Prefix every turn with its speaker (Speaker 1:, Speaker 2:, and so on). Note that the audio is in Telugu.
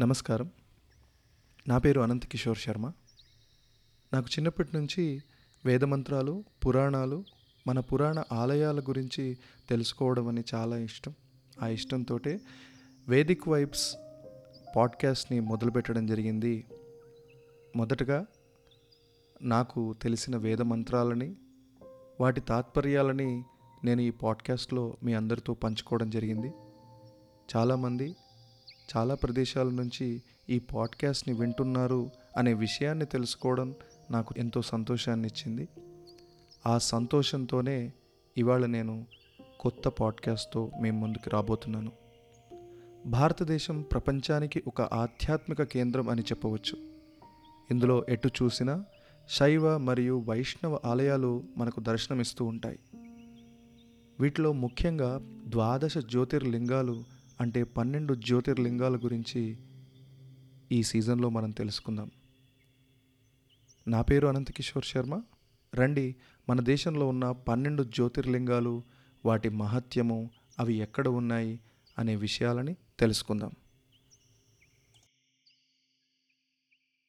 Speaker 1: నమస్కారం. నా పేరు అనంత్ కిషోర్ శర్మ. నాకు చిన్నప్పటి నుంచి వేదమంత్రాలు పురాణాలు మన పురాణ ఆలయాల గురించి తెలుసుకోవడం అని చాలా ఇష్టం. ఆ ఇష్టంతో వేదిక్ వైబ్స్ పాడ్కాస్ట్ని మొదలుపెట్టడం జరిగింది. మొదటగా నాకు తెలిసిన వేద మంత్రాలని వాటి తాత్పర్యాలని నేను ఈ పాడ్కాస్ట్లో మీ అందరితో పంచుకోవడం జరిగింది. చాలామంది చాలా ప్రదేశాల నుంచి ఈ పాడ్కాస్ట్ని వింటున్నారు అనే విషయాన్ని తెలుసుకోవడం నాకు ఎంతో సంతోషాన్ని ఇచ్చింది ఆ సంతోషంతోనే ఇవాళ నేను కొత్త పాడ్కాస్ట్తో మేము ముందుకు రాబోతున్నాను. భారతదేశం ప్రపంచానికి ఒక ఆధ్యాత్మిక కేంద్రం అని చెప్పవచ్చు. ఇందులో ఎటు చూసినా శైవ మరియు వైష్ణవ ఆలయాలు మనకు దర్శనమిస్తూ ఉంటాయి. వీటిలో ముఖ్యంగా ద్వాదశ జ్యోతిర్లింగాలు అంటే పన్నెండు జ్యోతిర్లింగాల గురించి ఈ సీజన్లో మనం తెలుసుకుందాం. నా పేరు అనంత కిషోర్ శర్మ. రండి మన దేశంలో ఉన్న పన్నెండు జ్యోతిర్లింగాలు వాటి మహత్యము అవి ఎక్కడ ఉన్నాయి అనే విషయాలని తెలుసుకుందాం.